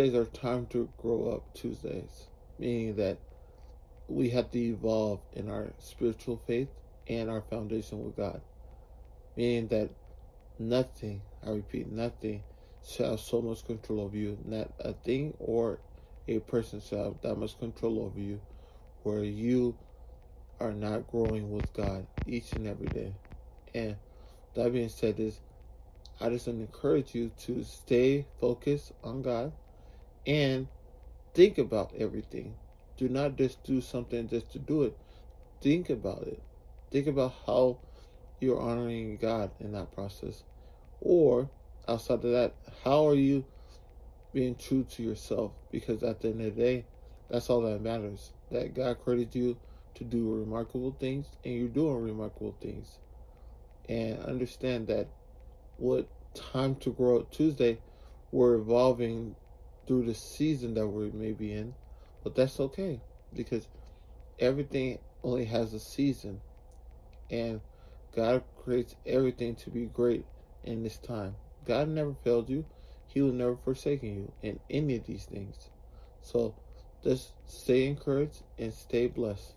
Tuesdays are time to grow up Tuesdays, meaning that we have to evolve in our spiritual faith and our foundation with God. Meaning that nothing, I repeat, nothing shall have so much control over you. Not a thing or a person shall have that much control over you where you are not growing with God each and every day. And that being said is I just encourage you to stay focused on God and think about everything. Do not just do something just to do it. Think about it. Think about how you're honoring God in that process. Or outside of that, how are you being true to yourself? Because at the end of the day, that's all that matters. That God created you to do remarkable things and you're doing remarkable things. And understand that what time to grow up Tuesday, we're evolving through the season that we may be in, but that's okay because everything only has a season, and God creates everything to be great in this time. God never failed you; He will never forsake you in any of these things. So, just stay encouraged and stay blessed